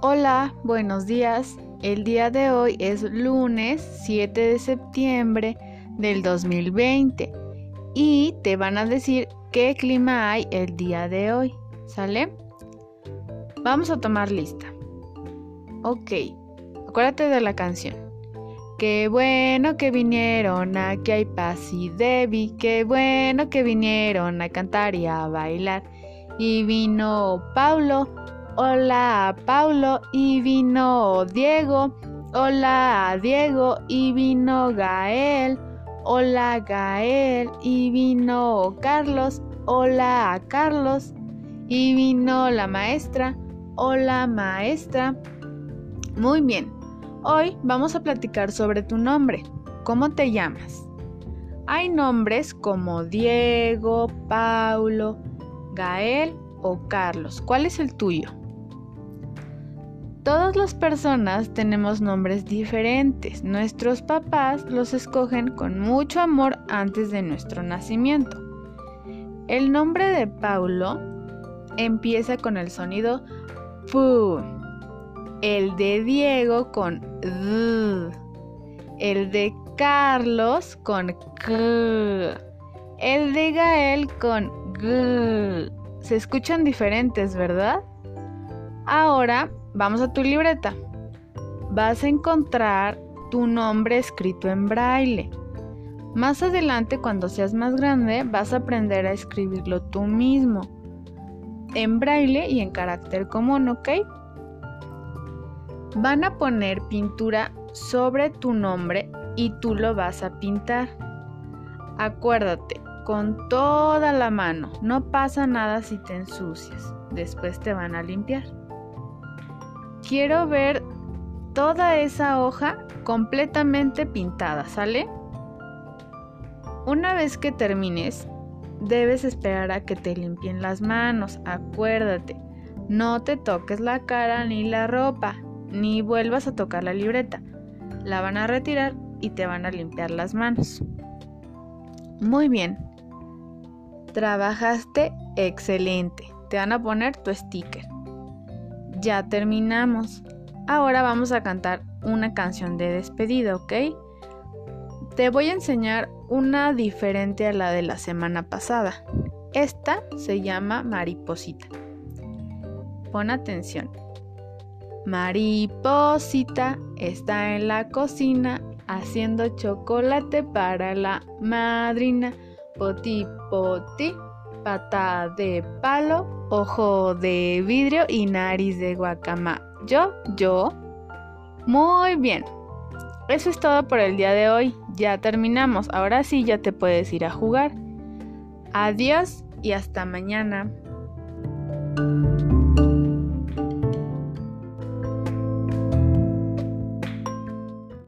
Hola, buenos días. El día de hoy es lunes 7 de septiembre del 2020 y te van a decir qué clima hay el día de hoy. ¿Sale? Vamos a tomar lista. Ok, acuérdate de la canción. Qué bueno que vinieron aquí hay Paz y Debbie. Qué bueno que vinieron a cantar y a bailar. Y vino Paulo. Hola Paulo. Y vino Diego. Hola Diego. Y vino Gael. Hola Gael. Y vino Carlos. Hola Carlos. Y vino la maestra. Hola maestra. Muy bien. Hoy vamos a platicar sobre tu nombre. ¿Cómo te llamas? Hay nombres como Diego, Paulo, Gael o Carlos. ¿Cuál es el tuyo? Todas las personas tenemos nombres diferentes. Nuestros papás los escogen con mucho amor antes de nuestro nacimiento. El nombre de Paulo empieza con el sonido Pu el de Diego con D, el de Carlos con K, el de Gael con G. Se escuchan diferentes, ¿verdad? Ahora vamos a tu libreta. Vas a encontrar tu nombre escrito en braille. Más adelante, cuando seas más grande, vas a aprender a escribirlo tú mismo. En braille y en carácter común, ¿ok? Van a poner pintura sobre tu nombre y tú lo vas a pintar. Acuérdate, con toda la mano, no pasa nada si te ensucias, después te van a limpiar. Quiero ver toda esa hoja completamente pintada, ¿sale? Una vez que termines, debes esperar a que te limpien las manos, acuérdate, no te toques la cara ni la ropa, ni vuelvas a tocar la libreta. La van a retirar y te van a limpiar las manos. Muy bien. Trabajaste excelente. Te van a poner tu sticker. Ya terminamos. Ahora vamos a cantar una canción de despedida, ¿ok? Te voy a enseñar una diferente a la de la semana pasada. Esta se llama Mariposita. Pon atención. Mariposita está en la cocina haciendo chocolate para la madrina. Poti poti, pata de palo, ojo de vidrio y nariz de guacama. Yo, yo. Muy bien. Eso es todo por el día de hoy. Ya terminamos. Ahora sí ya te puedes ir a jugar. Adiós y hasta mañana.